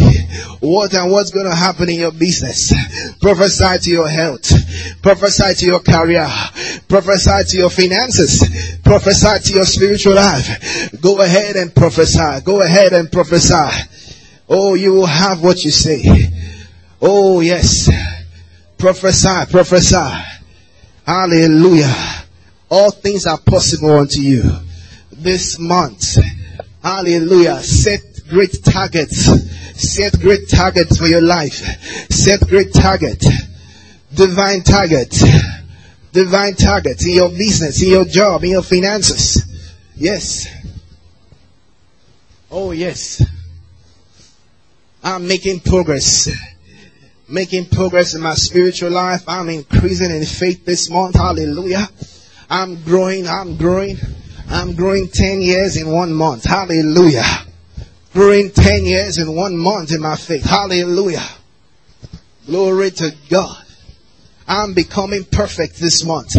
B: What and what's going to happen in your business? Prophesy to your health. Prophesy to your career. Prophesy to your finances. Prophesy to your spiritual life. Go ahead and prophesy. Go ahead and prophesy. Oh, you will have what you say. Oh, yes. Prophesy, prophesy. Hallelujah. All things are possible unto you this month. Hallelujah. Set great targets. Set great targets for your life. Set great target. Divine target. Divine target in your business, in your job, in your finances. Yes. Oh yes. I'm making progress. Making progress in my spiritual life. I'm increasing in faith this month. Hallelujah. I'm growing. I'm growing. I'm growing 10 years in one month. Hallelujah. Growing 10 years in one month in my faith. Hallelujah. Glory to God. I'm becoming perfect this month.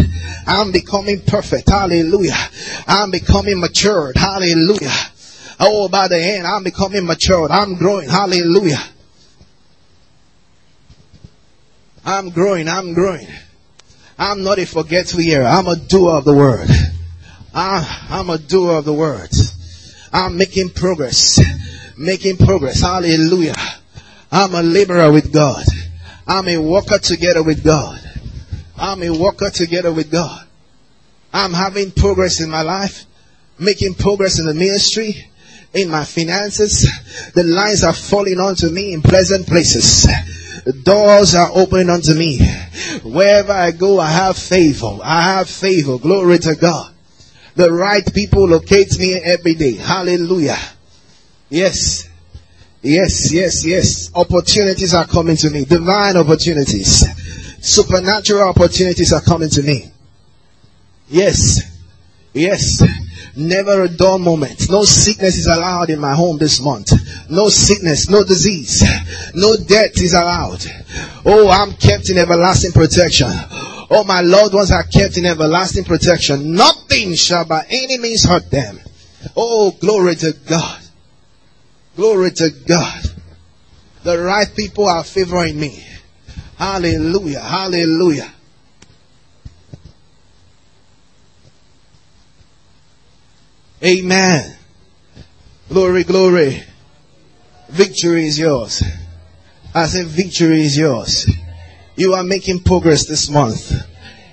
B: I'm becoming perfect. Hallelujah. I'm becoming matured. Hallelujah. Oh, by the end, I'm becoming matured. I'm growing. Hallelujah. I'm growing. I'm growing. I'm not a forgetful hearer. I'm a doer of the word. Ah, I'm a doer of the word. I'm making progress. Making progress. Hallelujah. I'm a laborer with God. I'm a walker together with God. I'm a walker together with God. I'm having progress in my life, making progress in the ministry, in my finances. The lines are falling onto me in pleasant places. Doors are opening unto me. Wherever I go, I have favor. I have favor. Glory to God. The right people locate me every day. Hallelujah. Yes. Yes, yes, yes. Opportunities are coming to me. Divine opportunities. Supernatural opportunities are coming to me. Yes. Yes. Never a dull moment. No sickness is allowed in my home this month. No sickness, no disease, no death is allowed. Oh, I'm kept in everlasting protection. Oh, my loved ones are kept in everlasting protection. Nothing shall by any means hurt them. Oh, glory to God. Glory to God. The right people are favoring me. Hallelujah. Hallelujah. Amen. Glory, glory. Victory is yours. I said victory is yours. You are making progress this month.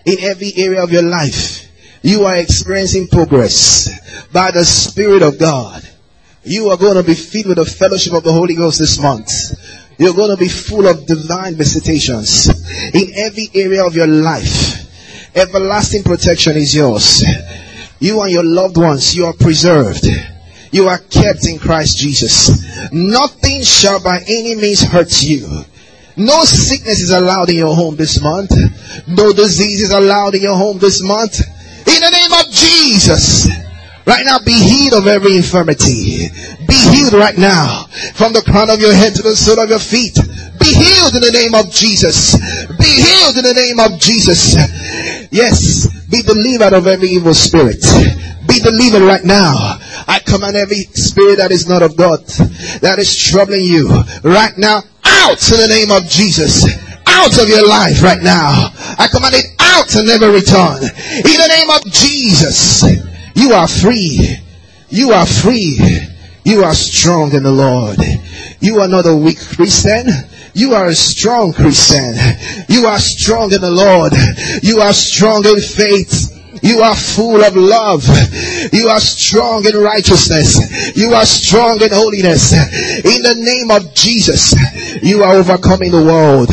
B: In every area of your life, you are experiencing progress by the Spirit of God. You are going to be filled with the fellowship of the Holy Ghost this month. You're going to be full of divine visitations in every area of your life. Everlasting protection is yours. You and your loved ones, you are preserved. You are kept in Christ Jesus. Nothing shall by any means hurt you. No sickness is allowed in your home this month. No disease is allowed in your home this month. In the name of Jesus. Right now, be healed of every infirmity. Be healed right now. From the crown of your head to the sole of your feet. Be healed in the name of Jesus. Be healed in the name of Jesus. Yes. Be delivered of every evil spirit. Be delivered right now. I command every spirit that is not of God, that is troubling you right now, out in the name of Jesus. Out of your life right now. I command it out and never return. In the name of Jesus. You are free. You are free. You are strong in the Lord. You are not a weak Christian. You are a strong Christian. You are strong in the Lord. You are strong in faith. You are full of love. You are strong in righteousness. You are strong in holiness. In the name of Jesus, you are overcoming the world.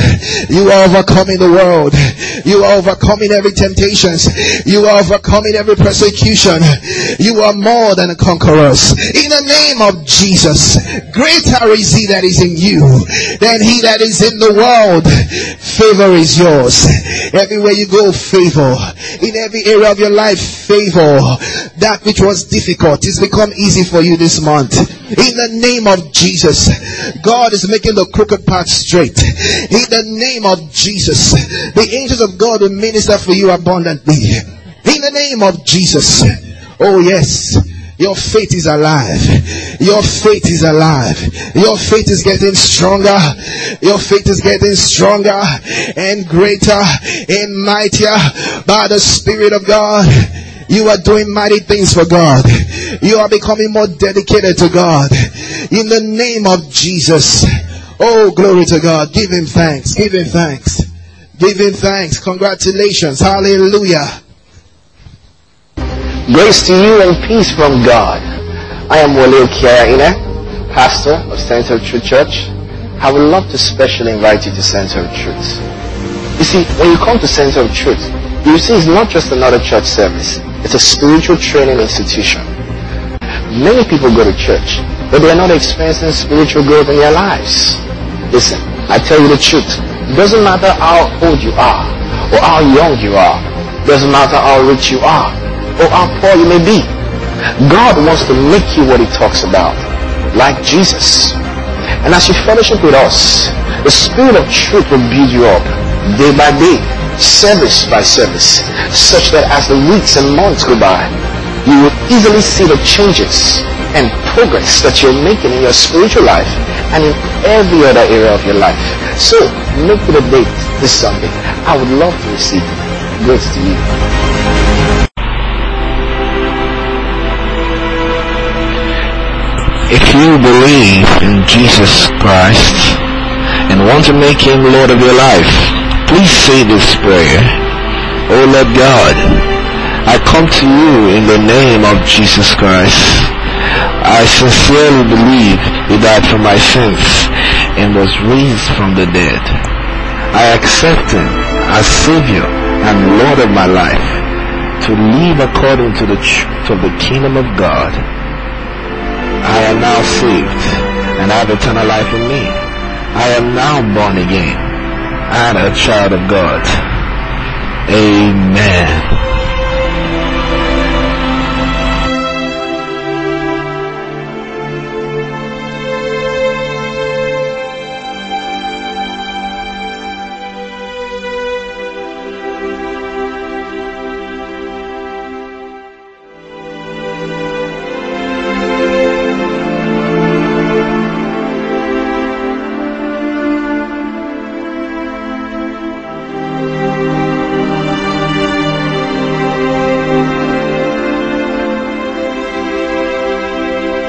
B: You are overcoming the world. You are overcoming every temptations. You are overcoming every persecution. You are more than conquerors. In the name of Jesus, greater is he that is in you than he that is in the world. Favor is yours. Everywhere you go, favor. In every area of your life, favor. That which was difficult is become easy for you this month. In the name of Jesus, God is making the crooked path straight. In the name of Jesus, the angels of God will minister for you abundantly. In the name of Jesus. Oh yes. Your faith is alive. Your faith is alive. Your faith is getting stronger. Your faith is getting stronger and greater and mightier by the Spirit of God. You are doing mighty things for God. You are becoming more dedicated to God. In the name of Jesus. Oh, glory to God. Give him thanks. Give him thanks. Give him thanks. Congratulations. Hallelujah.
C: Grace to you and peace from God. I am Wole Kiaina, pastor of Center of Truth Church. I would love to specially invite you to Center of Truth. You see, when you come to Center of Truth, you see it's not just another church service. It's a spiritual training institution. Many people go to church, but they are not experiencing spiritual growth in their lives. Listen, I tell you the truth. It doesn't matter how old you are, or how young you are. It doesn't matter how rich you are or how poor you may be. God wants to make you what he talks about, like Jesus. And as you fellowship with us, the Spirit of truth will build you up day by day, service by service, such that as the weeks and months go by, you will easily see the changes and progress that you're making in your spiritual life and in every other area of your life. So, make it a date this Sunday. I would love to receive you. Grace to you.
D: If you believe in Jesus Christ and want to make Him Lord of your life, please say this prayer. Oh Lord God, I come to you in the name of Jesus Christ. I sincerely believe he died for my sins and was raised from the dead. I accept him as Savior and Lord of my life to live according to the truth of the kingdom of God. I am now saved and have eternal life in me. I am now born again and a child of God. Amen.